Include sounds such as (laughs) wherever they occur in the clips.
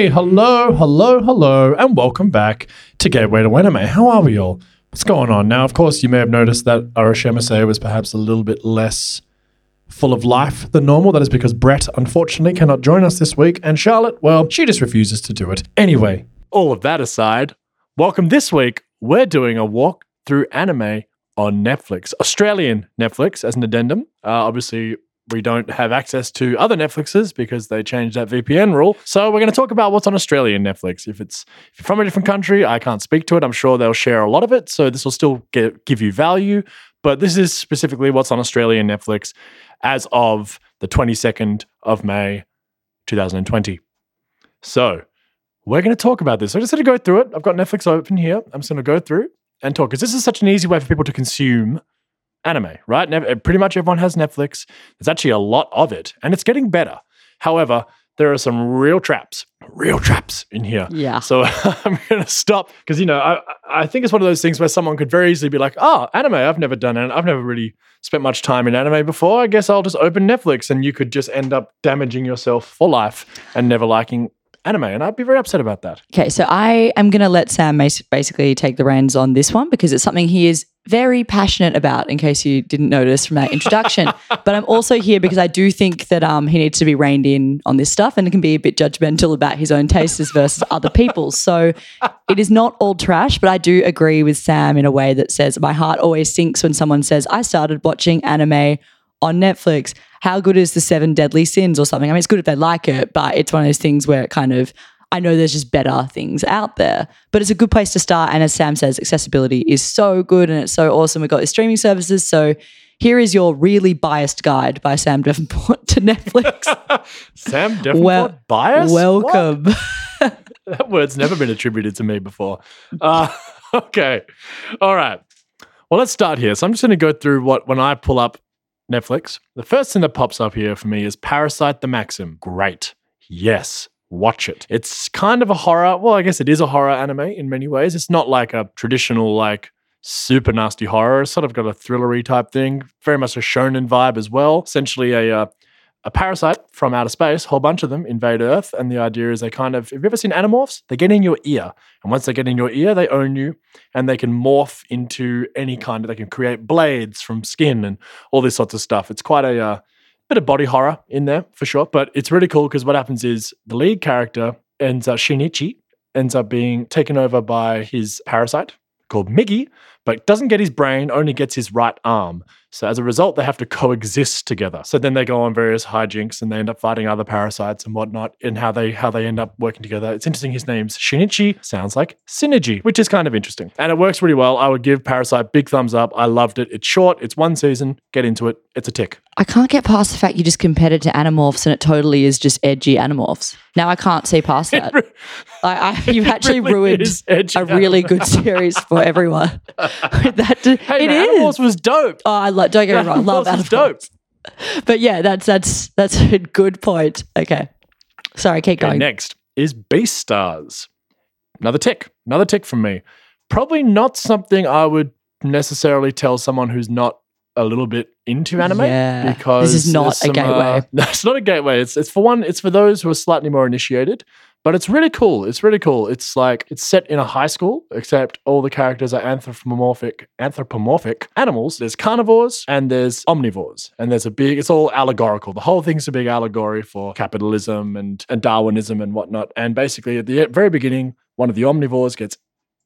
say hello, hello, hello, and welcome back to Gateway to Anime. How are we all? What's going on? Now, of course, you may have noticed that Arashemase was perhaps a little bit less full of life than normal. That is because Brett, unfortunately, cannot join us this week, and Charlotte, well, she just refuses to do it. Anyway, All of that aside, welcome this week. We're doing a walk through anime on Netflix, Australian Netflix, as an addendum. Uh, obviously, we don't have access to other Netflixes because they changed that VPN rule. So we're going to talk about what's on Australian Netflix. If it's if from a different country, I can't speak to it. I'm sure they'll share a lot of it, so this will still get, give you value. But this is specifically what's on Australian Netflix as of the 22nd of May, 2020. So we're going to talk about this. I'm just going to go through it. I've got Netflix open here. I'm just going to go through and talk because this is such an easy way for people to consume anime, right? Nev- uh, pretty much everyone has Netflix. There's actually a lot of it, and it's getting better. However, there are some real traps, real traps in here. Yeah. So (laughs) I'm going to stop because you know I I think it's one of those things where someone could very easily be like, "Oh, anime. I've never done it. I've never really spent much time in anime before. I guess I'll just open Netflix," and you could just end up damaging yourself for life and never liking anime. And I'd be very upset about that. Okay, so I am going to let Sam basically take the reins on this one because it's something he is very passionate about. In case you didn't notice from that introduction, (laughs) but I'm also here because I do think that um, he needs to be reined in on this stuff and can be a bit judgmental about his own tastes versus other people's. So it is not all trash, but I do agree with Sam in a way that says my heart always sinks when someone says I started watching anime on Netflix. How good is the Seven Deadly Sins or something? I mean, it's good if they like it, but it's one of those things where it kind of, I know there's just better things out there, but it's a good place to start. And as Sam says, accessibility is so good and it's so awesome. We've got the streaming services. So here is your really biased guide by Sam Davenport to Netflix. (laughs) Sam Davenport Well- bias. Welcome. (laughs) That word's never been attributed to me before. Uh, (laughs) okay. All right. Well, let's start here. So I'm just going to go through what, when I pull up Netflix, the first thing that pops up here for me is Parasyte the Maxim. Great. Yes. Watch it. It's kind of a horror. Well, I guess it is a horror anime in many ways. It's not like a traditional, like, super nasty horror. It's sort of got a thrillery type thing. Very much a shonen vibe as well. Essentially, a uh, a parasite from outer space, a whole bunch of them invade Earth, and the idea is they kind of. Have you ever seen Animorphs? They get in your ear, and once they get in your ear, they own you, and they can morph into any kind of. They can create blades from skin and all this sorts of stuff. It's quite a uh, bit of body horror in there for sure, but it's really cool because what happens is the lead character ends up Shinichi ends up being taken over by his parasite called Migi, but doesn't get his brain, only gets his right arm. So as a result, they have to coexist together. So then they go on various hijinks and they end up fighting other parasites and whatnot, and how they how they end up working together. It's interesting. His name's Shinichi. Sounds like synergy, which is kind of interesting, and it works really well. I would give Parasyte big thumbs up. I loved it. It's short. It's one season. Get into it. It's a tick. I can't get past the fact you just compared it to Animorphs and it totally is just edgy Animorphs. Now I can't see past that. I, I, you've (laughs) actually really ruined a really good series for everyone. (laughs) (laughs) that d- Hey, it is. Animorphs was dope. Oh, I lo- don't get me wrong. Love is Animorphs. But yeah, that's that's that's a good point. Okay, sorry, keep Okay, going. next is Beastars. Another tick. Another tick from me. Probably not something I would necessarily tell someone who's not a little bit into anime. Yeah, Because this is not a uh, gateway. (laughs) no, it's not a gateway. It's it's for one, it's for those who are slightly more initiated. But it's really cool. It's really cool. It's like it's set in a high school, except all the characters are anthropomorphic anthropomorphic animals. There's carnivores and there's omnivores. And there's a big it's all allegorical. The whole thing's a big allegory for capitalism and, and Darwinism and whatnot. And basically at the very beginning, one of the omnivores gets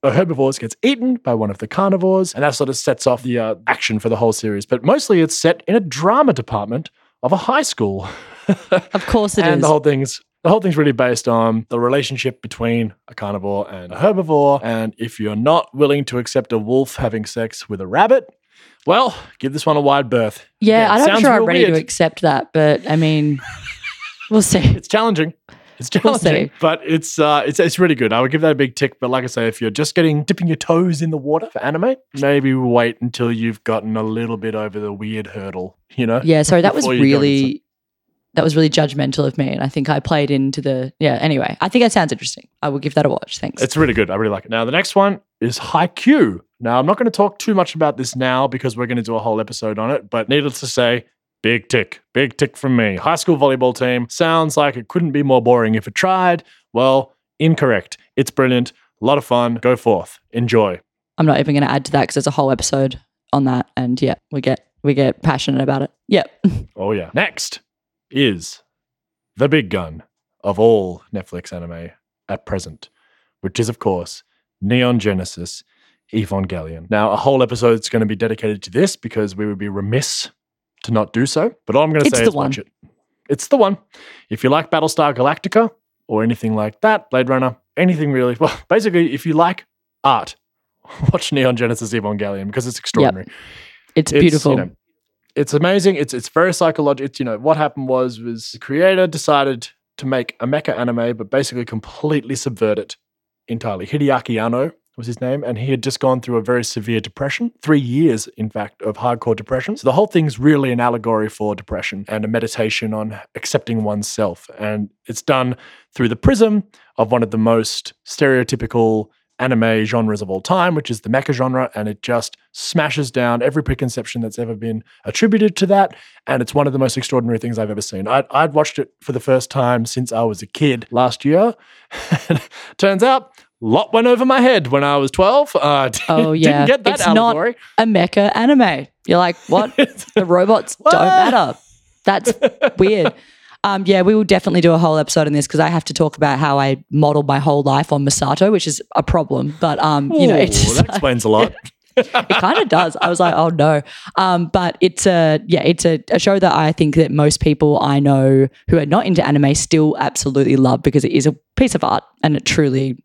a herbivores gets eaten by one of the carnivores, and that sort of sets off the uh, action for the whole series. But mostly it's set in a drama department of a high school. (laughs) Of course it and is. the whole thing's the whole thing's really based on the relationship between a carnivore and a herbivore. And if you're not willing to accept a wolf having sex with a rabbit, well, give this one a wide berth. yeah, I'm not sure I'm ready to accept that, but I mean, (laughs) we'll see. It's challenging. It's We'll challenging, see. but it's uh, it's it's really good. I would give that a big tick. But like I say, if you're just getting dipping your toes in the water for anime, maybe wait until you've gotten a little bit over the weird hurdle. You know? Yeah, sorry, that was Before you go into really that was really judgmental of me, and I think I played into the yeah. Anyway, I think that sounds interesting. I will give that a watch. Thanks. It's really good. I really like it. Now, the next one is Haikyuu. Now, I'm not going to talk too much about this now because we're going to do a whole episode on it, but needless to say, Big tick. Big tick from me. High school volleyball team. Sounds like it couldn't be more boring if it tried. Well, incorrect. It's brilliant. A lot of fun. Go forth. Enjoy. I'm not even going to add to that because there's a whole episode on that, and yeah, we get we get passionate about it. Yep. (laughs) Oh, yeah. Next is the big gun of all Netflix anime at present, which is, of course, Neon Genesis Evangelion. Now, a whole episode is going to be dedicated to this because we would be remiss to not do so. But all I'm going to It's say is watch it. It's the one. If you like Battlestar Galactica or anything like that, Blade Runner, anything really, (laughs) well, basically, if you like art, (laughs) watch Neon Genesis Evangelion because it's extraordinary It's it's, beautiful. You know, it's amazing. It's it's very psychological. It's you know what happened was was the creator decided to make a mecha anime, but basically completely subvert it entirely. Hideaki Anno was his name, and he had just gone through a very severe depression, three years, in fact, of hardcore depression. So the whole thing's really an allegory for depression and a meditation on accepting oneself, and it's done through the prism of one of the most stereotypical anime genres of all time, which is the mecha genre, and it just smashes down every preconception that's ever been attributed to that. And it's one of the most extraordinary things I've ever seen. I'd, I'd watched it for the first time since I was a kid last year. (laughs) Turns out, a lot went over my head when I was 12. Uh, (laughs) Oh, yeah. Didn't get that It's not- a mecha anime. You're like, what? (laughs) the robots don't matter. That's weird. Um, yeah, we will definitely do a whole episode on this because I have to talk about how I modeled my whole life on Misato, which is a problem. But um, you know, Ooh, it's that explains a lot. (laughs) it kind of does. I was like, oh no. Um, but it's a yeah, it's a, a show that I think that most people I know who are not into anime still absolutely love because it is a piece of art and it truly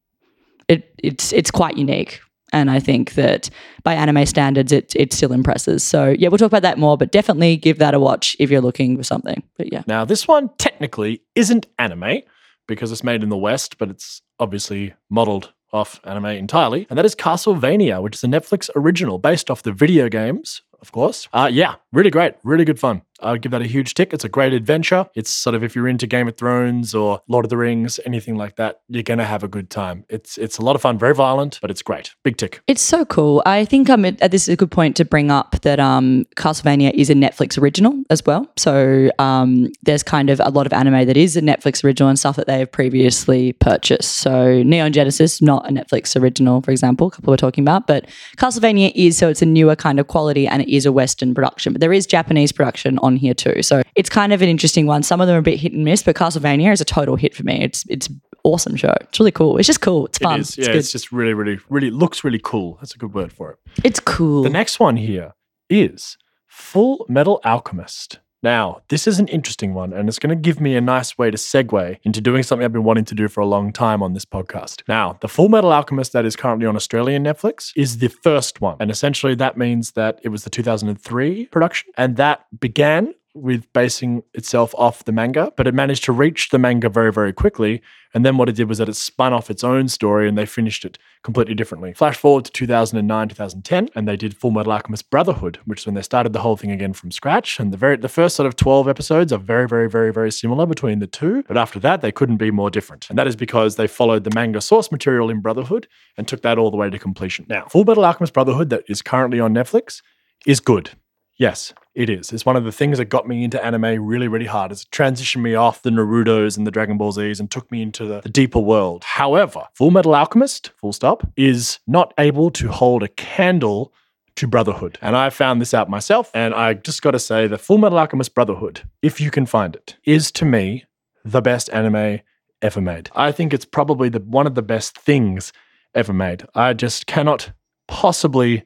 it it's it's quite unique. And I think that by anime standards, it it still impresses. So yeah, we'll talk about that more, but definitely give that a watch if you're looking for something. But yeah, Now, this one technically isn't anime because it's made in the West, but it's obviously modeled off anime entirely. And that is Castlevania, which is a Netflix original based off the video games, of course. Uh, yeah, really great, really good fun. I'd give that a huge tick. It's a great adventure. It's sort of if you're into Game of Thrones or Lord of the Rings, anything like that, you're gonna have a good time. It's it's a lot of fun, very violent, but it's great. Big tick. It's so cool. I think um, it, uh, this is a good point to bring up that um, Castlevania is a Netflix original as well. So um, there's kind of a lot of anime that is a Netflix original and stuff that they have previously purchased. So Neon Genesis, not a Netflix original, for example, a couple we're talking about, but Castlevania is. So it's a newer kind of quality and it is a Western production, but there is Japanese production on here too. So it's kind of an interesting one. Some of them are a bit hit and miss, but Castlevania is a total hit for me. It's it's awesome show. It's really cool. It's just cool. It's fun. It is. It's Yeah, good. it's just really, really, really looks really cool. That's a good word for it. It's cool. The next one here is Full Metal Alchemist. Now, this is an interesting one, and it's going to give me a nice way to segue into doing something I've been wanting to do for a long time on this podcast. Now, the Full Metal Alchemist that is currently on Australian Netflix is the first one. And essentially, that means that it was the 2003 production, and that began with basing itself off the manga, but it managed to reach the manga very, very quickly. And then what it did was that it spun off its own story and they finished it completely differently. Flash forward to 2009, 2010, and they did Full Metal Alchemist Brotherhood, which is when they started the whole thing again from scratch. And the very the first sort of 12 episodes are very, very, very, very similar between the two. But after that, they couldn't be more different. And that is because they followed the manga source material in Brotherhood and took that all the way to completion. Now, Full Metal Alchemist Brotherhood, that is currently on Netflix, is good. Yes, it is. It's one of the things that got me into anime really, really hard. It's transitioned me off the Naruto's and the Dragon Ball Z's and took me into the, the deeper world. However, Full Metal Alchemist, full stop, is not able to hold a candle to Brotherhood. And I found this out myself. And I just got to say, the Full Metal Alchemist Brotherhood, if you can find it, is to me the best anime ever made. I think it's probably the one of the best things ever made. I just cannot possibly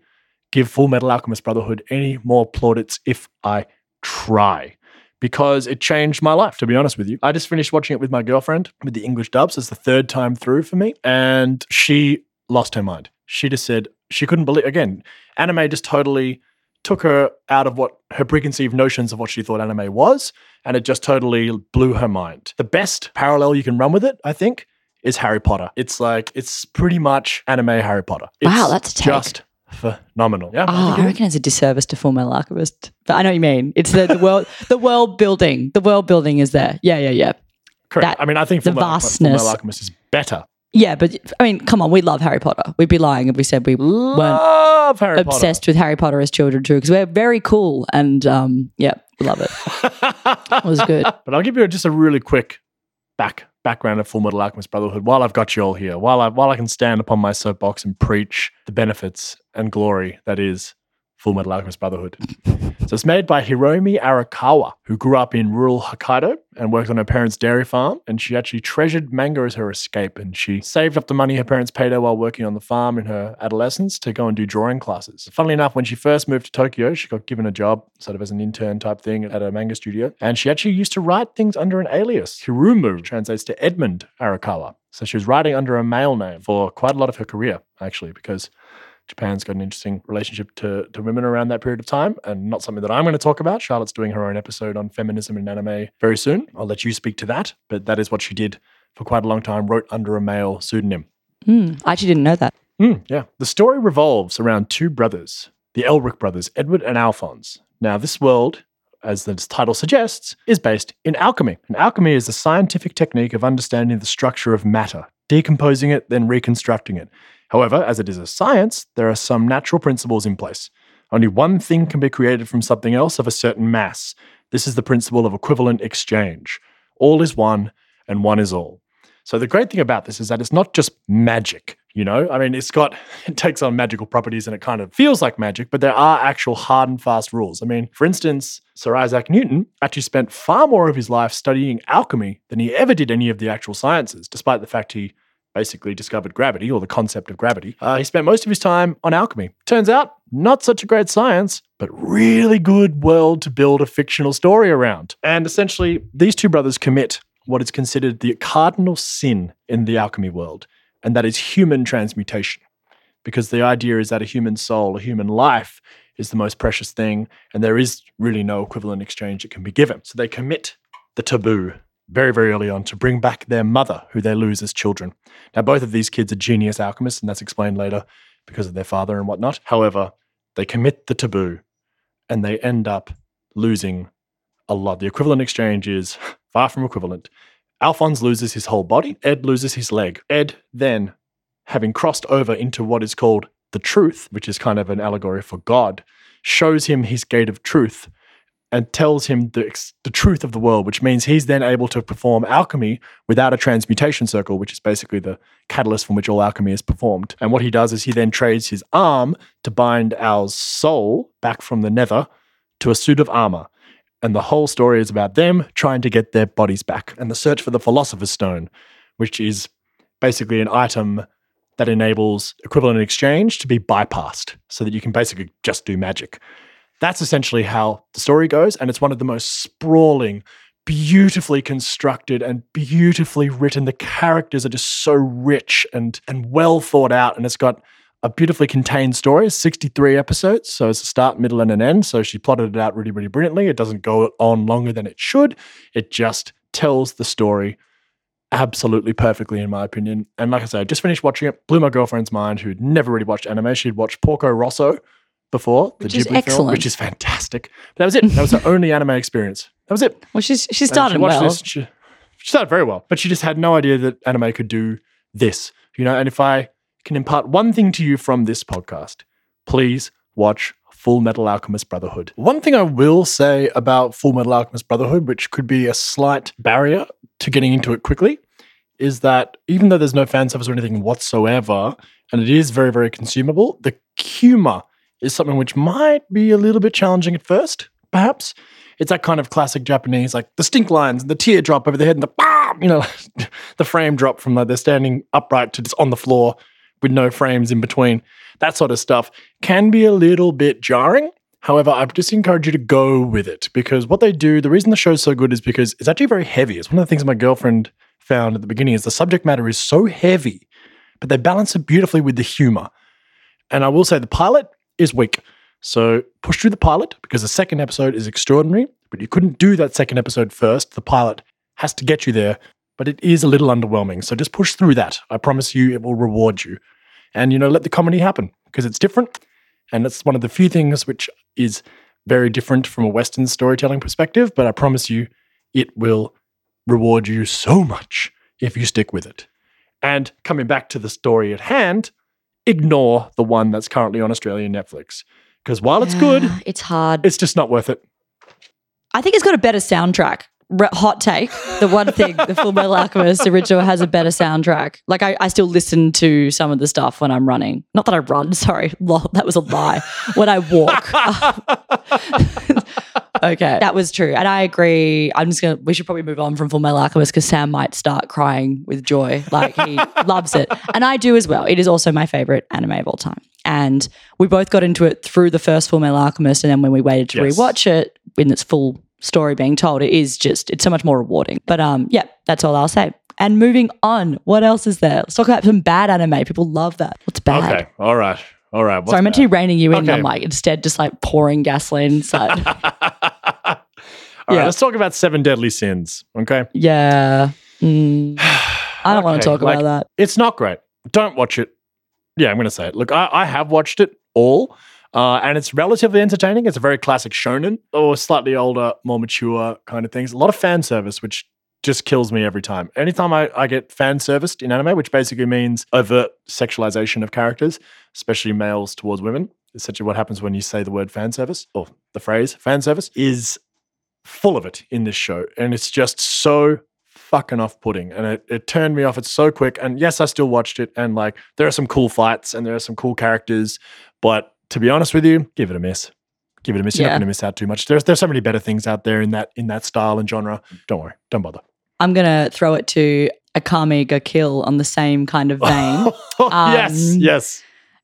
give Full Metal Alchemist Brotherhood any more plaudits if I try. Because it changed my life, to be honest with you. I just finished watching it with my girlfriend with the English dubs. It's the third time through for me. And she lost her mind. She just said she couldn't believe, again, anime just totally took her out of what her preconceived notions of what she thought anime was. And it just totally blew her mind. The best parallel you can run with it, I think, is Harry Potter. It's like, it's pretty much anime Harry Potter. It's Wow, that's just phenomenal. Yeah. Oh, I reckon it's a disservice to Full Metal Alchemist. But I know what you mean. It's the, the world, (laughs) the world building. The world building is there. Yeah, yeah, yeah. Correct. that- I mean, I think the Full Full vastness. Metal Alchemist is better. Yeah, but I mean, come on, we love Harry Potter. We'd be lying if we said we weren't Love Harry Potter. obsessed with Harry Potter as children too, because we're very cool. And um, yeah, Love it. (laughs) It was good. But I'll give you just a really quick back background of Full Metal Alchemist Brotherhood while I've got you all here. While I while I can stand upon my soapbox and preach the benefits and glory that is Full Metal Alchemist Brotherhood. so it's made by Hiromi Arakawa, who grew up in rural Hokkaido and worked on her parents' dairy farm. And she actually treasured manga as her escape. And she saved up the money her parents paid her while working on the farm in her adolescence to go and do drawing classes. Funnily enough, when she first moved to Tokyo, she got given a job sort of as an intern type thing at a manga studio. And she actually used to write things under an alias. Hiromu translates to Edmund Arakawa. So she was writing under a male name for quite a lot of her career, actually, because Japan's got an interesting relationship to, to women around that period of time, and not something that I'm going to talk about. Charlotte's doing her own episode on feminism in anime very soon. I'll let you speak to that, but that is what she did for quite a long time, wrote under a male pseudonym. Mm, I actually didn't know that. Mm, yeah. The story revolves around two brothers, the Elric brothers, Edward and Alphonse. Now, this world, as the title suggests, is based in alchemy. And alchemy is the scientific technique of understanding the structure of matter, decomposing it, then reconstructing it. However, as it is a science, there are some natural principles in place. Only one thing can be created from something else of a certain mass. This is the principle of equivalent exchange. All is one, and one is all. So the great thing about this is that it's not just magic, you know? I mean, it's got (laughs) it takes on magical properties and it kind of feels like magic, but there are actual hard and fast rules. I mean, for instance, Sir Isaac Newton actually spent far more of his life studying alchemy than he ever did any of the actual sciences, despite the fact he basically discovered gravity or the concept of gravity. Uh, he spent most of his time on alchemy. Turns out, not such a great science, but really good world to build a fictional story around. And essentially, these two brothers commit what is considered the cardinal sin in the alchemy world, and that is human transmutation. Because the idea is that a human soul, a human life, is the most precious thing, and there is really no equivalent exchange that can be given. So they commit the taboo very, very early on to bring back their mother, who they lose as children. Now, both of these kids are genius alchemists, and that's explained later because of their father and whatnot. However, they commit the taboo and they end up losing a lot. The equivalent exchange is (laughs) far from equivalent. Alphonse loses his whole body, Ed loses his leg. Ed then, having crossed over into what is called the truth, which is kind of an allegory for God, shows him his gate of truth and tells him the, the truth of the world, which means he's then able to perform alchemy without a transmutation circle, which is basically the catalyst from which all alchemy is performed. And what he does is he then trades his arm to bind our soul back from the nether to a suit of armor. And the whole story is about them trying to get their bodies back and the search for the Philosopher's Stone, which is basically an item that enables equivalent exchange to be bypassed so that you can basically just do magic. That's essentially how the story goes. And it's one of the most sprawling, beautifully constructed and beautifully written. The characters are just so rich and, and well thought out. And it's got a beautifully contained story, 63 episodes. So it's a start, middle, and an end. So she plotted it out really, really brilliantly. It doesn't go on longer than it should. It just tells the story absolutely perfectly, in my opinion. And like I said, I just finished watching it, blew my girlfriend's mind, who'd never really watched anime. She'd watched Porco Rosso before, the Which is Ghibli film, which is fantastic. But that was it. That was her (laughs) only anime experience. That was it. Well, she's she And started she watched well. this, she, she started very well, but she just had no idea that anime could do this. You know, and if I can impart one thing to you from this podcast, please watch Full Metal Alchemist Brotherhood. One thing I will say about Full Metal Alchemist Brotherhood, which could be a slight barrier to getting into it quickly, is that even though there's no fan service or anything whatsoever, and it is very, very consumable, the humor is something which might be a little bit challenging at first, perhaps. It's that kind of classic Japanese, like the stink lines and the teardrop over the head and the bah, you know, (laughs) the frame drop from like they're standing upright to just on the floor with no frames in between. That sort of stuff can be a little bit jarring. However, I just encourage you to go with it because what they do, the reason the show's so good is because it's actually very heavy. It's one of the things my girlfriend found at the beginning is the subject matter is so heavy, but they balance it beautifully with the humor. And I will say the pilot is weak. So push through the pilot because the second episode is extraordinary, but you couldn't do that second episode first. The pilot has to get you there, but it is a little underwhelming. So just push through that. I promise you it will reward you. And you know, let the comedy happen because it's different. And it's one of the few things which is very different from a Western storytelling perspective, but I promise you it will reward you so much if you stick with it. And coming back to the story at hand, ignore the one that's currently on Australian Netflix. Because while it's good, (sighs) it's hard. it's just not worth it. I think it's got a better soundtrack. Hot take. The one thing, the Full Metal Alchemist original has a better soundtrack. Like I, I still listen to some of the stuff when I'm running. Not that I run, sorry. (laughs) Lol, that was a lie. When I walk. (laughs) (laughs) okay. That was true. And I agree. I'm just gonna we should probably move on from Full Metal Alchemist because Sam might start crying with joy. Like he (laughs) loves it. And I do as well. It is also my favorite anime of all time. And we both got into it through the first Full Metal Alchemist, and then when we waited to Yes. rewatch it in its full story being told, it is just it's so much more rewarding. But um, yeah, that's all I'll say. And moving on, what else is there? Let's talk about some bad anime. People love that. What's bad? Okay. All right. All right. So I meant to be reining you in. and Okay. I'm like instead just like pouring gasoline inside. (laughs) All right. Yeah. Let's talk about seven deadly sins. Okay. yeah. Mm. (sighs) I don't want to talk like- about that. It's not great. Don't watch it. Yeah, I'm going to say it. Look, I, I have watched it all, uh, and it's relatively entertaining. It's a very classic shonen or slightly older, more mature kind of things. A lot of fan service, which just kills me every time. Anytime I, I get fan serviced in anime, which basically means overt sexualization of characters, especially males towards women, essentially what happens when you say the word fan service or the phrase fan service is full of it in this show. And it's just so fucking off putting. And it, it turned me off. It's so quick. And yes, I still watched it. And like, there are some cool fights and there are some cool characters. But to be honest with you, give it a miss. Give it a miss. You're Yeah. not going to miss out too much. There's there's so many better things out there in that in that style and genre. Don't worry. Don't bother. I'm gonna throw it to Akame ga Kill on the same kind of vein. (laughs) yes. Um, Yes.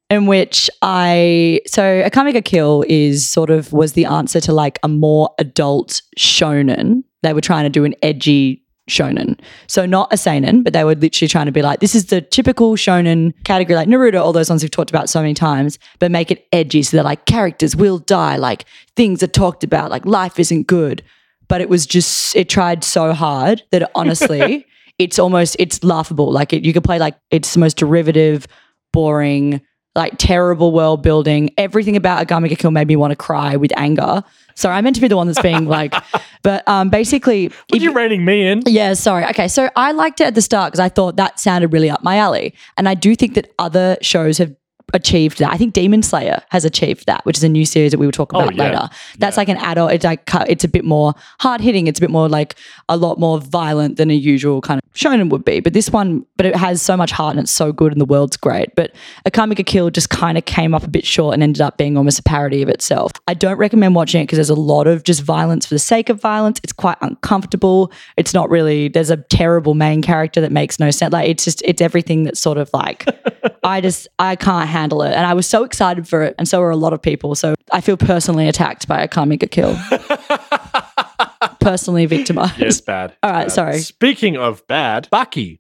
in which I so Akame ga Kill is sort of was the answer to like a more adult shonen. They were trying to do an edgy shonen. So not a seinen, but they were literally trying to be like, this is the typical shonen category, like Naruto, all those ones we've talked about so many times, but make it edgy. So they're like, characters will die, like things are talked about, like life isn't good. But it was just, it tried so hard that honestly, (laughs) it's almost, it's laughable. Like it, you could play like, it's the most derivative, boring, like terrible world building. Everything about Akame ga Kill made me want to cry with anger. Sorry, I meant to be the one that's being like, (laughs) but um, basically, if you rating me in? yeah, sorry. Okay, so I liked it at the start because I thought that sounded really up my alley, and I do think that other shows have achieved that. I think Demon Slayer has achieved that, which is a new series that we will talk Oh, about yeah. later. That's Yeah. like an adult. It's like it's a bit more hard hitting. It's a bit more like a lot more violent than a usual kind of shonen would be. But this one, but it has so much heart and it's so good and the world's great. But Akame ga Kill just kind of came up a bit short and ended up being almost a parody of itself. I don't recommend watching it because there's a lot of just violence for the sake of violence. It's quite uncomfortable. It's not really. There's a terrible main character that makes no sense. Like it's just it's everything that's sort of like (laughs) I just I can't handle it. And I was so excited for it, and so were a lot of people. So I feel personally attacked by Akame ga Kill. (laughs) personally victimized. Yes, bad. (laughs) All right, Bad. sorry. Speaking of bad, Baki.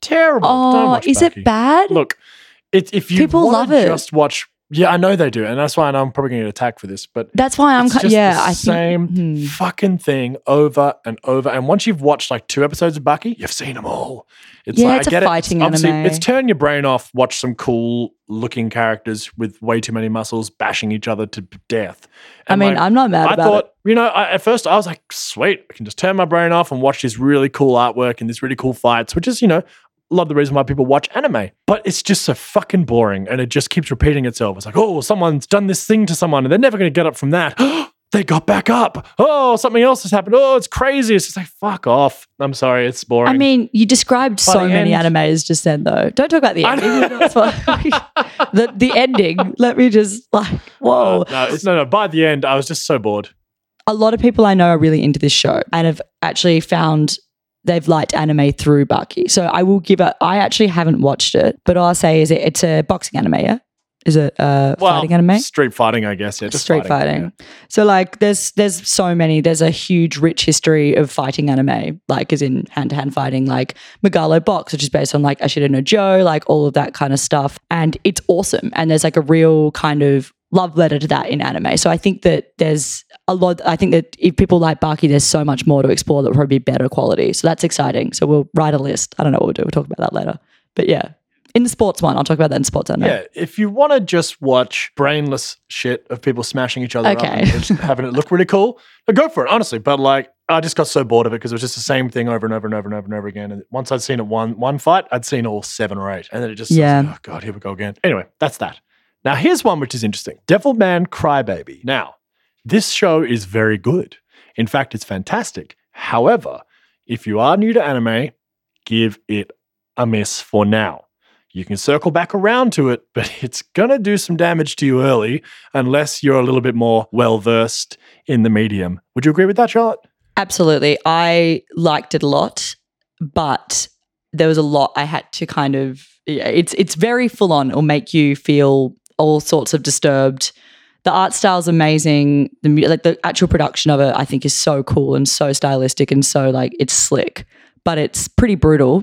Terrible. Oh, is Baki. it bad? Look, it, if you People love it. just watch. Yeah, I know they do, and that's why I'm probably going to get attacked for this. But That's why I'm. just yeah, the I same think. hmm. fucking thing over and over. And once you've watched like two episodes of Baki, you've seen them all. It's Yeah, like, it's I a get fighting it. It's anime. It's turn your brain off. Watch some cool looking characters with way too many muscles bashing each other to death. I mean, like, I'm not mad I thought, it. you know, I, at first I was like, sweet, I can just turn my brain off and watch this really cool artwork and these really cool fights, which is, you know, of the reason why people watch anime. But it's just so fucking boring and it just keeps repeating itself. It's like, oh, someone's done this thing to someone and they're never going to get up from that. (gasps) they got back up. Oh, something else has happened. Oh, it's crazy. It's just like, fuck off. I'm sorry, it's boring. I mean, you described By so many end- animes just then, though. Don't talk about the ending. know. (laughs) That's what- (laughs) the the ending. Let me just like, whoa. Uh, no, it's, no, no. By the end, I was just so bored. a lot of people I know are really into this show and have actually found they've liked anime through Baki. So I will give it. I actually haven't watched it, but all I'll say is it, it's a boxing anime. Yeah, is it a Well, fighting anime? street fighting, I guess. Yeah, just Street fighting. So like, there's there's so many. There's a huge, rich history of fighting anime, like as in hand to hand fighting, like Megalo Box, which is based on like Ashita no Joe, like all of that kind of stuff, and it's awesome. And there's like a real kind of love letter to that in anime. So I think that there's a lot. I think that if people like Baki, there's so much more to explore that would probably be better quality. So that's exciting. So we'll write a list. I don't know what we'll do. We'll talk about that later. But yeah, in the sports one, I'll talk about that in sports anime. Yeah, if you want to just watch brainless shit of people smashing each other up and just (laughs) having it look really cool, go for it, honestly. But like, I just got so bored of it because it was just the same thing over and over and over and over and over again. And once I'd seen it one one fight, I'd seen all seven or eight, and then it just Yeah. yeah. oh god, here we go again. Anyway, that's that. Now here's one which is interesting: Devil Man Crybaby. Now, this show is very good. In fact, it's fantastic. However, if you are new to anime, give it a miss for now. You can circle back around to it, but (laughs) it's going to do some damage to you early unless you're a little bit more well versed in the medium. Would you agree with that, Charlotte? Absolutely. I liked it a lot, but there was a lot I had to kind of it's it's very full on. It'll make you feel all sorts of disturbed. The art style's amazing. The like the actual production of it I think is so cool and so stylistic and so like it's slick, but it's pretty brutal.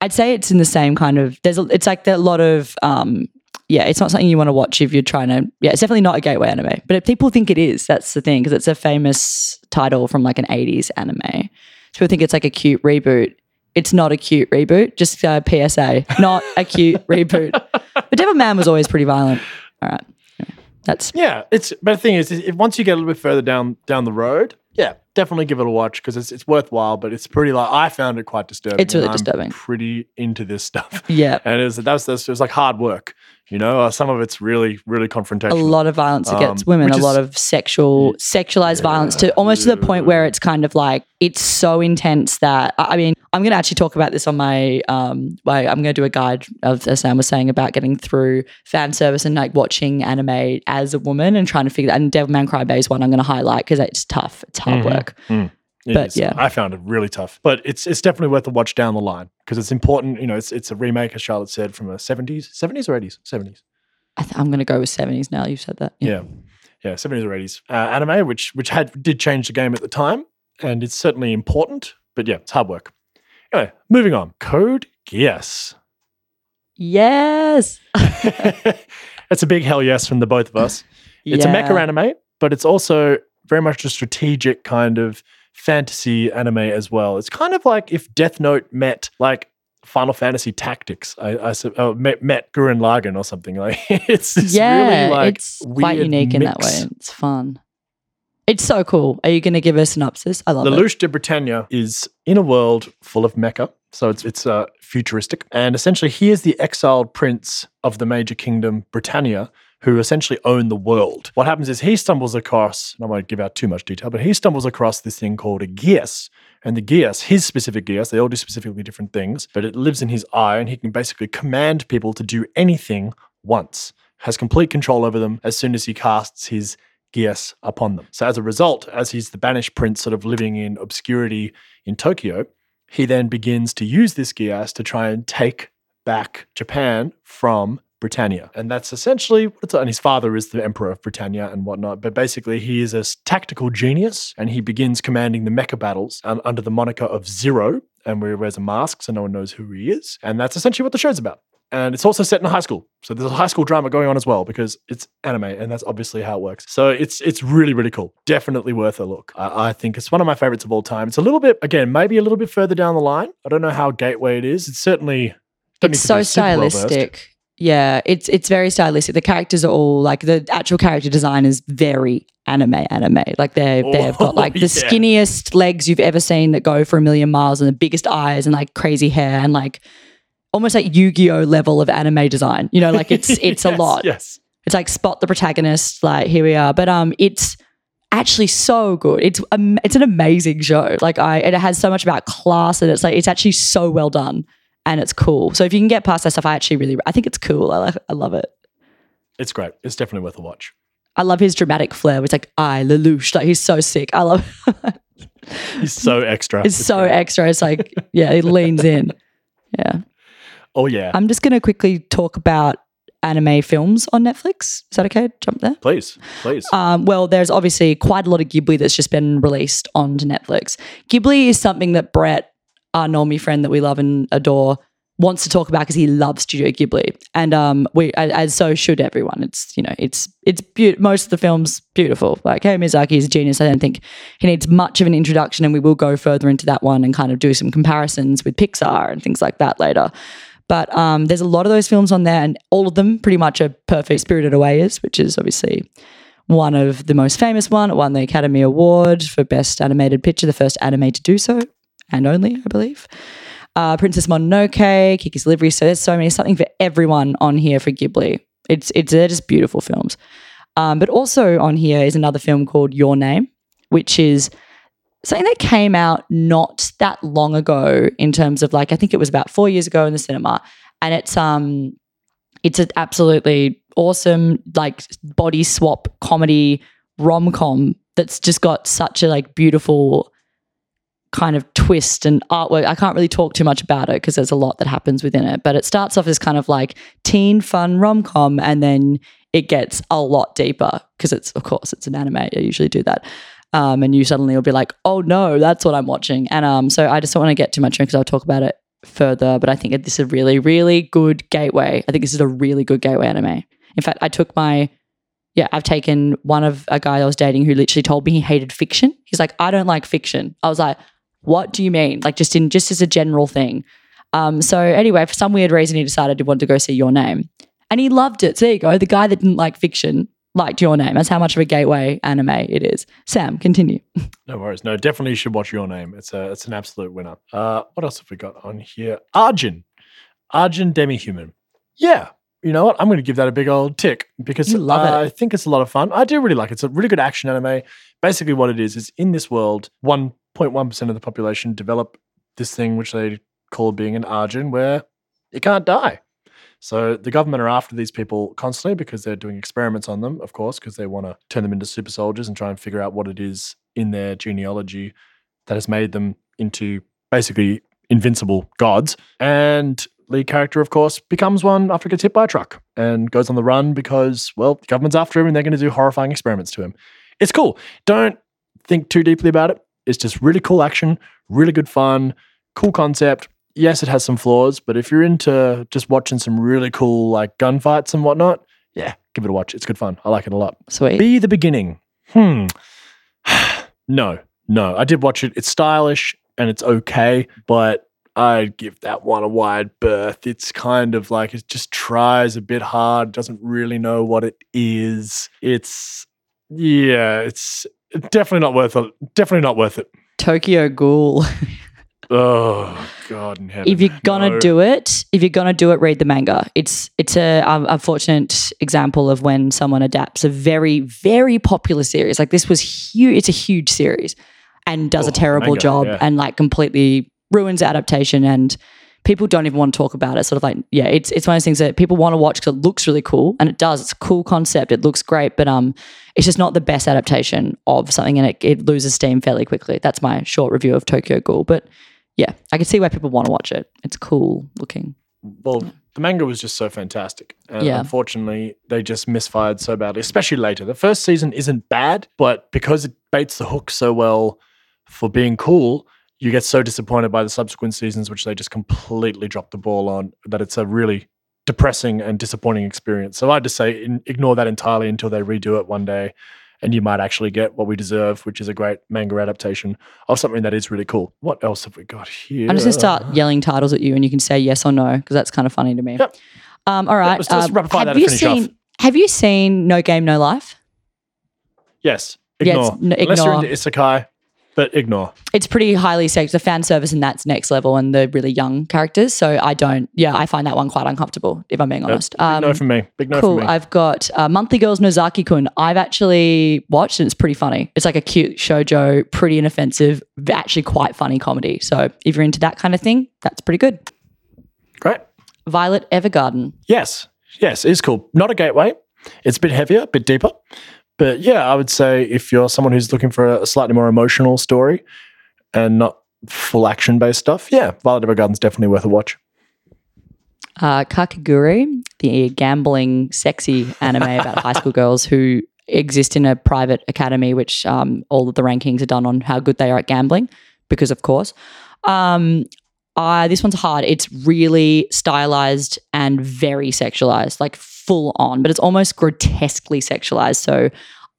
I'd say it's in the same kind of there's a, it's like a lot of um yeah, it's not something you want to watch if you're trying to. Yeah, it's definitely not a gateway anime. But if people think it is, that's the thing because it's a famous title from like an '80s anime. So people think it's like a cute reboot. It's not a cute reboot. Just a PSA, not a cute (laughs) reboot. But Devil Man was always pretty violent. All right, that's Yeah, it's but the thing is, if once you get a little bit further down down the road, yeah, definitely give it a watch because it's it's worthwhile. But it's pretty like I found it quite disturbing. It's really disturbing. Pretty into this stuff, yeah, and it was that was, that was it was like hard work. You know, uh, some of it's really really confrontational. a lot of violence against Um, women, which a lot of sexual, sexualized violence to almost to the point where it's kind of like it's so intense that I mean, I'm going to actually talk about this on my um, my, I'm going to do a guide of as Sam was saying about getting through fan service and like watching anime as a woman and trying to figure that. And Devilman Crybaby is one I'm going to highlight because it's tough, it's hard Mhm. work. It but is. yeah. I found it really tough, but it's it's definitely worth a watch down the line because it's important. You know, it's it's a remake, as Charlotte said, from the 70s, 70s or 80s, 70s. I th- I'm going to go with 70s now. you've said that. Yeah, yeah, seventies or eighties uh, anime, which which had did change the game at the time, and it's certainly important. But yeah, it's hard work. Anyway, moving on. Code Geass. Yes. (laughs) (laughs) That's a big hell yes from the both of us. It's a mecha anime, but it's also very much a strategic kind of fantasy anime as well. It's kind of like if Death Note met like Final Fantasy Tactics, I, I oh, met, met Gurren Lagann or something (laughs) like. It's yeah, really like it's quite unique in that way. It's fun. It's so cool. Are you going to give a synopsis? I love it. The it. De Britannia is in a world full of mecha, so it's it's uh, futuristic, and essentially he is the exiled prince of the major kingdom Britannia, who essentially own the world. What happens is he stumbles across, and I won't give out too much detail, but he stumbles across this thing called a Geass, and the Geass, his specific Geass, they all do specifically different things, but it lives in his eye, and he can basically command people to do anything once. Has complete control over them as soon as he casts his Geass upon them. So as a result, as he's the banished prince sort of living in obscurity in Tokyo, he then begins to use this Geass to try and take back Japan from Britannia. And that's essentially what it's and his father is the emperor of Britannia and whatnot. But basically he is a tactical genius and he begins commanding the mecha battles um, under the moniker of Zero and where he wears a mask so no one knows who he is. And that's essentially what the show's about. And it's also set in a high school. So there's a high school drama going on as well because it's anime and that's obviously how it works. So it's it's really, really cool. Definitely worth a look. I, I think it's one of my favorites of all time. It's a little bit, again, maybe a little bit further down the line. I don't know how gateway it is. It's certainly it's so be super well-versed. stylistic. Yeah, it's it's very stylistic. The characters are all like the actual character design is very anime anime. Like they (laughs) they've got like the yeah. skinniest legs you've ever seen that go for a million miles and the biggest eyes and like crazy hair and like almost like Yu-Gi-Oh level of anime design. You know, like it's (laughs) it's a lot. Yes. It's like spot the protagonist. Like here we are, but um, it's actually so good. It's um, it's an amazing show. Like I, it has so much about class, and it's like it's actually so well done, and it's cool. So if you can get past that stuff, I actually really, I think it's cool. I like, I love it. It's great. It's definitely worth a watch. I love his dramatic flair. It's like I Lelouch. Like he's so sick. I love. (laughs) He's so extra. it's so great. extra. It's like yeah, it leans in. Yeah. Oh yeah. I'm just gonna quickly talk about anime films on Netflix. Is that okay? Jump there. please, please. Um, well, there's obviously quite a lot of Ghibli that's just been released onto Netflix. Ghibli is something that Brett, our normie friend that we love and adore, wants to talk about because he loves Studio Ghibli, and um, we as, so should everyone. It's you know, it's it's beau- most of the films beautiful. Like Hayao Miyazaki is a genius. I don't think he needs much of an introduction, and we will go further into that one and kind of do some comparisons with Pixar and things like that later. But um, there's a lot of those films on there, and all of them pretty much are perfect. Spirited Away is, which is obviously one of the most famous one. It won the Academy Award for Best Animated Picture, the first anime to do so, and only, I believe. Uh, Princess Mononoke, Kiki's Delivery. So there's so many, something for everyone on here for Ghibli. It's it's they're just beautiful films. Um, but also on here is another film called Your Name, which is something that came out not that long ago in terms of like I think it was about four years ago in the cinema, and it's um it's an absolutely awesome like body swap comedy rom com that's just got such a like beautiful kind of twist and artwork. I can't really talk too much about it because there's a lot that happens within it, but it starts off as kind of like teen fun rom com and then it gets a lot deeper because it's of course it's an anime. I usually do that. Um, and you suddenly will be like, oh no, that's what I'm watching. And um, so I just don't want to get too much in because I'll talk about it further. But I think this is a really, really good gateway. I think this is a really good gateway anime. In fact, I took my yeah, I've taken one of a guy I was dating who literally told me he hated fiction. He's like, I don't like fiction. I was like, what do you mean? Like just in just as a general thing. Um, so anyway, for some weird reason, he decided he wanted to go see Your Name, and he loved it. So there you go. The guy that didn't like fiction liked Your Name. That's how much of a gateway anime it is. Sam, continue. (laughs) No worries. No, definitely you should watch Your Name. It's a it's an absolute winner. Uh, what else have we got on here? Ajin, Ajin Demi-Human. Yeah, you know what? I'm going to give that a big old tick because uh, I think it's a lot of fun. I do really like it. It's a really good action anime. Basically, what it is is in this world, one 0.1% of the population develop this thing which they call being an Ajin, where it can't die. So the government are after these people constantly because they're doing experiments on them, of course, because they want to turn them into super soldiers and try and figure out what it is in their genealogy that has made them into basically invincible gods. And lead character, of course, becomes one after he gets hit by a truck and goes on the run because, well, the government's after him and they're going to do horrifying experiments to him. It's cool. Don't think too deeply about it. It's just really cool action, really good fun, cool concept. Yes, it has some flaws, but if you're into just watching some really cool like gunfights and whatnot, yeah, give it a watch. It's good fun. I like it a lot. Sweet. B: the beginning. Hmm. (sighs) no, no. I did watch it. It's stylish and it's okay, but I'd give that one a wide berth. It's kind of like it just tries a bit hard, doesn't really know what it is. It's yeah, it's definitely not worth it. Definitely not worth it. Tokyo Ghoul. Oh God in heaven. if you're gonna No. do it, if you're gonna do it, read the manga. It's it's a unfortunate example of when someone adapts a very very popular series. Like this was huge. It's a huge series, and does Oh, a terrible manga, job yeah. and like completely ruins adaptation and. People don't even want to talk about it. Sort of like, yeah, it's it's one of those things that people want to watch because it looks really cool, and it does. It's a cool concept. It looks great, but um, it's just not the best adaptation of something, and it, it loses steam fairly quickly. That's my short review of Tokyo Ghoul. But yeah, I can see why people want to watch it. It's cool looking. well, the manga was just so fantastic. And Yeah. unfortunately, they just misfired so badly, especially later. The first season isn't bad, but because it baits the hook so well for being cool, you get so disappointed by the subsequent seasons, which they just completely drop the ball on, that it's a really depressing and disappointing experience. So I'd just say in, ignore that entirely until they redo it one day. And you might actually get what we deserve, which is a great manga adaptation of something that is really cool. What else have we got here? I'm just gonna start yelling titles at you, and you can say yes or no because that's kind of funny to me. Yep. Um, all right. let's- let's um, rapid fire have you finish off. seen? Have you seen No Game No Life? Yes. Yeah, Ignore. it's- n- Unless you're into isekai, but ignore. It's pretty highly sexed. The fan service and that's next level, and the really young characters. So I don't. Yeah, I find that one quite uncomfortable. If I'm being honest. Big no from me. Big no Cool. from me. I've got uh, Monthly Girls Nozaki Kun. I've actually watched and it's pretty funny. It's like a cute shoujo, pretty inoffensive, actually quite funny comedy. So if you're into that kind of thing, that's pretty good. Great. Violet Evergarden. Yes. Yes, it is cool. Not a gateway. It's a bit heavier, a bit deeper. But yeah, I would say if you're someone who's looking for a, slightly more emotional story and not full action based stuff, yeah, Violet Evergarden's definitely worth a watch. Uh, Kakegurui, the gambling, sexy anime about high school girls who exist in a private academy, which um, all of the rankings are done on how good they are at gambling, because of course. Um, uh, this one's hard. It's really stylized and very sexualized, like full on, but it's almost grotesquely sexualized. So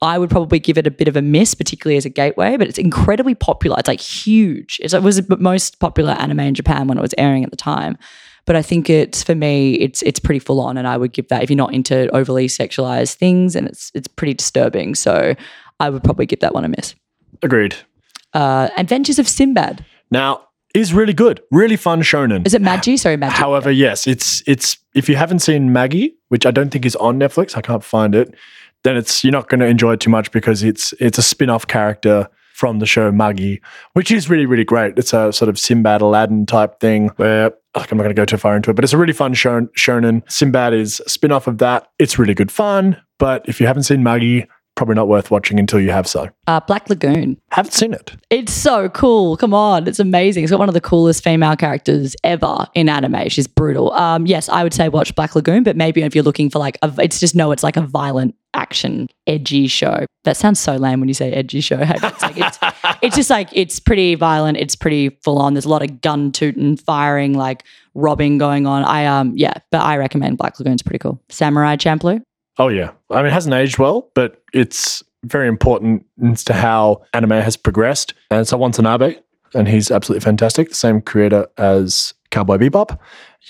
I would probably give it a bit of a miss, particularly as a gateway, but it's incredibly popular. It's like huge. It's, it was the most popular anime in Japan when it was airing at the time. But I think it's for me, it's it's pretty full on, and I would give that if you're not into overly sexualized things, and it's it's pretty disturbing. So I would probably give that one a miss. Agreed. Uh, Adventures of Sinbad. Now, is really good. Really fun shonen. Is it Maggie? Sorry, Magi. However, yes, it's it's if you haven't seen Maggie, which I don't think is on Netflix, I can't find it, then it's you're not going to enjoy it too much because it's it's a spin-off character from the show Maggie, which is really, really great. It's a sort of Sinbad Aladdin type thing where like, I'm not going to go too far into it, but it's a really fun shon- shonen. Sinbad is a spin off of that. It's really good fun. But if you haven't seen Muggy, probably not worth watching until you have so. Uh, Black Lagoon. Haven't seen it. It's so cool. Come on. It's amazing. It's got one of the coolest female characters ever in anime. She's brutal. Um, yes, I would say watch Black Lagoon, but maybe if you're looking for like, a, it's just no, it's like a violent action, edgy show. That sounds so lame when you say edgy show. Hey, It's, like, it's, it's just like, it's pretty violent. It's pretty full on. There's a lot of gun tooting, firing, like robbing going on. I, um, yeah, but I recommend Black Lagoon's pretty cool. Samurai Champloo. Oh yeah, I mean, it hasn't aged well, but it's very important as to how anime has progressed. And a Watanabe, and he's absolutely fantastic. The same creator as Cowboy Bebop.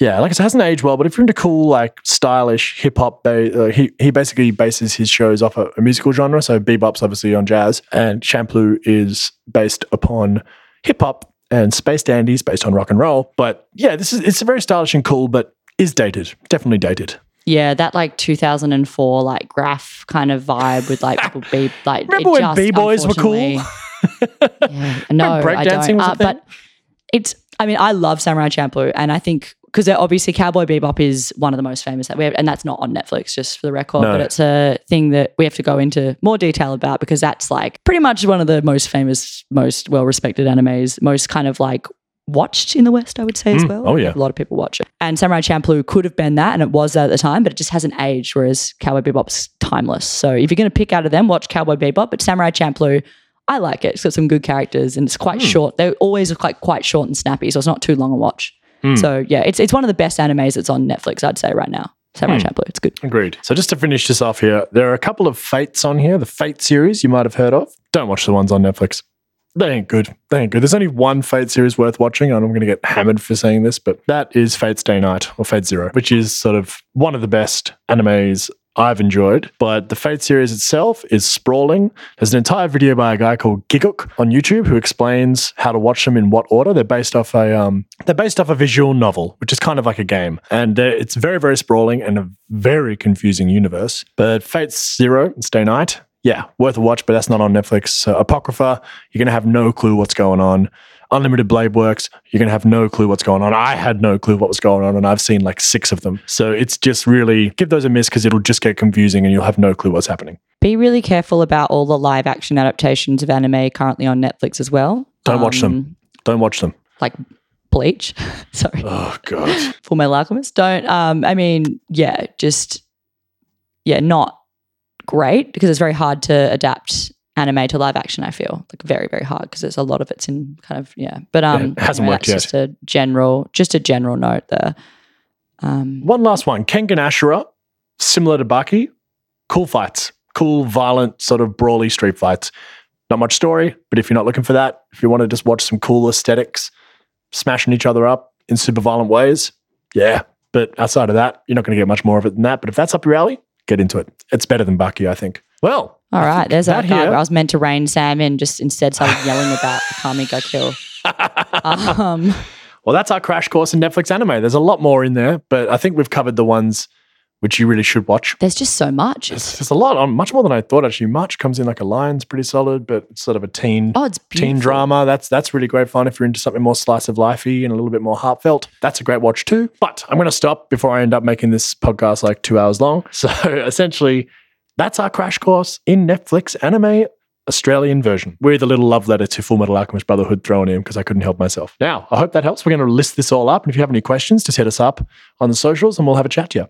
Yeah, like I said, it hasn't aged well, but if you're into cool, like stylish hip hop, ba- uh, he he basically bases his shows off a, a musical genre. So Bebop's obviously on jazz, and Champloo is based upon hip hop, and Space Dandy's based on rock and roll. But yeah, this is it's very stylish and cool, but is dated, definitely dated. Yeah, that like 2004 like graph kind of vibe with like people be (laughs) like. Remember when B-boys were cool? (laughs) yeah, no, I breakdancing don't. was Uh, but it's. I mean, I love Samurai Champloo, and I think because obviously Cowboy Bebop is one of the most famous that we have, and that's not on Netflix, just for the record. No. But it's a thing that we have to go into more detail about because that's like pretty much one of the most famous, most well respected animes, most kind of like watched in the West, I would say as Mm. well. Oh, yeah. a lot of people watch it. And Samurai Champloo could have been that, and it was that at the time, but it just hasn't aged. Whereas Cowboy Bebop's timeless. So if you're going to pick out of them, watch Cowboy Bebop. But Samurai Champloo, I like it. It's got some good characters, and it's quite Hmm. short. They're always quite quite short and snappy, so it's not too long a watch. Hmm. So yeah, it's it's one of the best animes that's on Netflix. I'd say right now. Samurai Hmm. Champloo, it's good. Agreed. So just to finish this off here, there are a couple of Fates on here, the Fate series you might have heard of. Don't watch the ones on Netflix. They ain't good. They ain't good. There's only one Fate series worth watching, and I'm going to get hammered for saying this, but that is Fate/stay night or Fate Zero, which is sort of one of the best animes I've enjoyed. But the Fate series itself is sprawling. There's an entire video by a guy called Gigguk on YouTube who explains how to watch them in what order. They're based off a um, they're based off a visual novel, which is kind of like a game, and it's very very sprawling and a very confusing universe. But Fate Zero, it's Day Night. Yeah, worth a watch, but that's not on Netflix. So Apocrypha, you're going to have no clue what's going on. Unlimited Blade Works, you're going to have no clue what's going on. I had no clue what was going on, and I've seen like six of them. So it's just really give those a miss because it'll just get confusing and you'll have no clue what's happening. Be really careful about all the live action adaptations of anime currently on Netflix as well. Don't watch them. Um, Don't watch them. Like Bleach. (laughs) Sorry. Oh, God. (laughs) Full Metal Alchemist. Don't. Um. I mean, yeah. Just yeah. Not great because it's very hard to adapt anime to live action. I feel like very very hard because there's a lot of it's in kind of yeah. But um, Yeah, it hasn't anyway, worked that's Just a general, just a general note there. Um. One last one Kengan Ashura, similar to Baki, cool fights, cool, violent, sort of brawly street fights. Not much story, but if you're not looking for that, if you want to just watch some cool aesthetics, smashing each other up in super violent ways, yeah. But outside of that, you're not going to get much more of it than that. But if that's up your alley, get into it. It's better than Baki, I think. Well, All I right, there's that that guy here- where I was meant to rain Sam in, just instead started (laughs) yelling about Akame ga Kill. Um, Well, that's our crash course in Netflix anime. There's a lot more in there, but I think we've covered the ones which you really should watch. there's just so much. There's, there's a lot on, much more than I thought. Actually, March Comes in Like a Lion's pretty solid, but it's sort of a teen Oh, it's beautiful. teen drama. That's that's really great fun if you're into something more slice of lifey and a little bit more heartfelt. That's a great watch too. But I'm going to stop before I end up making this podcast like two hours long. (laughs) So essentially, that's our crash course in Netflix anime. Australian version with a little love letter to Full Metal Alchemist Brotherhood thrown in because I couldn't help myself. Now, I hope that helps. We're going to list this all up. And if you have any questions, just hit us up on the socials and we'll have a chat to you.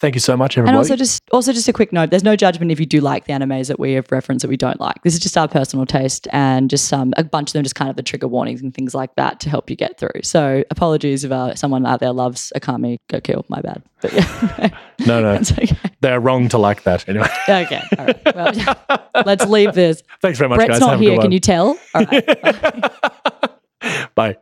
Thank you so much, everybody. And also just also just a quick note, there's no judgment if you do like the animes that we have referenced that we don't like. This is just our personal taste and just um, a bunch of them just kind of the trigger warnings and things like that to help you get through. So apologies if uh, someone out there loves Akame ga Kill, my bad. But yeah, (laughs) no, no, okay. they're wrong to like that. Anyway, (laughs) Okay. All right. Well, (laughs) let's leave this. thanks very much, Brett's guys. not Have a here. Can you tell? All right. Bye.